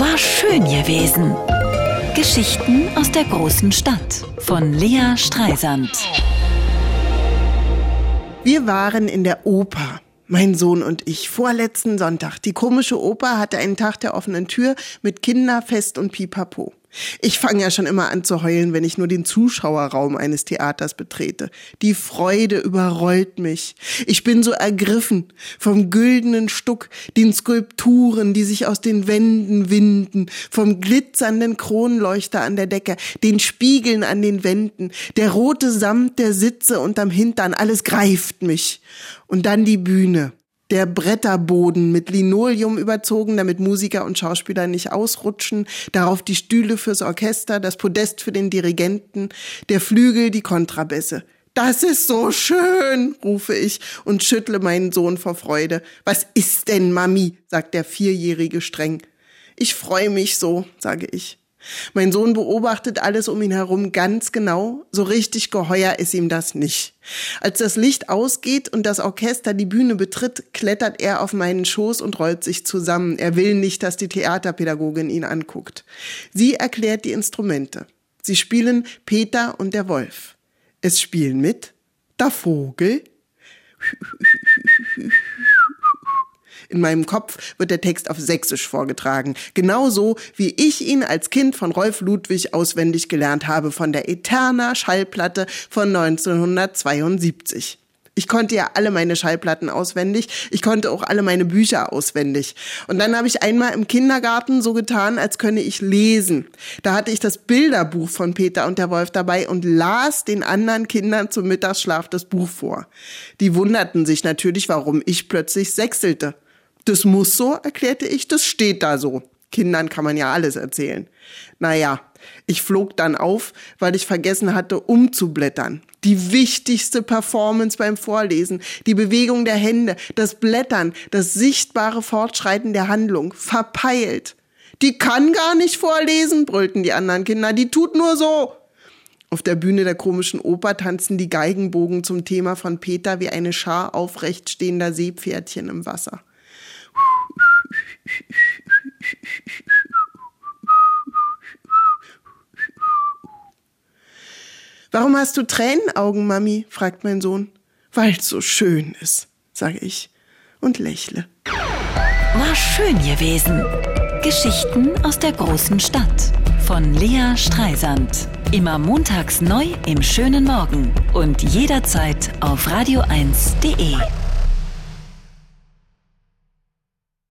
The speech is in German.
War schön gewesen. Geschichten aus der großen Stadt von Lea Streisand. Wir waren in der Oper. Mein Sohn und ich, vorletzten Sonntag. Die komische Oper hatte einen Tag der offenen Tür mit Kinderfest und Pipapo. Ich fange ja schon immer an zu heulen, wenn ich nur den Zuschauerraum eines Theaters betrete. Die Freude überrollt mich. Ich bin so ergriffen vom güldenen Stuck, den Skulpturen, die sich aus den Wänden winden, vom glitzernden Kronleuchter an der Decke, den Spiegeln an den Wänden, der rote Samt der Sitze unterm Hintern, alles greift mich. Und dann die Bühne der Bretterboden mit Linoleum überzogen, damit Musiker und Schauspieler nicht ausrutschen, darauf die Stühle fürs Orchester, das Podest für den Dirigenten, der Flügel, die Kontrabässe. Das ist so schön, rufe ich und schüttle meinen Sohn vor Freude. Was ist denn, Mami? sagt der Vierjährige streng. Ich freue mich so, sage ich. Mein Sohn beobachtet alles um ihn herum ganz genau, so richtig geheuer ist ihm das nicht. Als das Licht ausgeht und das Orchester die Bühne betritt, klettert er auf meinen Schoß und rollt sich zusammen. Er will nicht, dass die Theaterpädagogin ihn anguckt. Sie erklärt die Instrumente. Sie spielen Peter und der Wolf. Es spielen mit der Vogel, in meinem Kopf wird der Text auf Sächsisch vorgetragen. Genauso wie ich ihn als Kind von Rolf Ludwig auswendig gelernt habe von der Eterna Schallplatte von 1972. Ich konnte ja alle meine Schallplatten auswendig. Ich konnte auch alle meine Bücher auswendig. Und dann habe ich einmal im Kindergarten so getan, als könne ich lesen. Da hatte ich das Bilderbuch von Peter und der Wolf dabei und las den anderen Kindern zum Mittagsschlaf das Buch vor. Die wunderten sich natürlich, warum ich plötzlich sechselte. Das muss so, erklärte ich, das steht da so. Kindern kann man ja alles erzählen. Naja, ich flog dann auf, weil ich vergessen hatte, umzublättern. Die wichtigste Performance beim Vorlesen, die Bewegung der Hände, das Blättern, das sichtbare Fortschreiten der Handlung, verpeilt. Die kann gar nicht vorlesen, brüllten die anderen Kinder, die tut nur so. Auf der Bühne der komischen Oper tanzen die Geigenbogen zum Thema von Peter wie eine Schar aufrecht stehender Seepferdchen im Wasser. Warum hast du Tränenaugen, Mami? fragt mein Sohn. Weil's so schön ist, sage ich und lächle. War schön gewesen. Geschichten aus der großen Stadt von Lea Streisand. Immer montags neu im schönen Morgen und jederzeit auf radio1.de.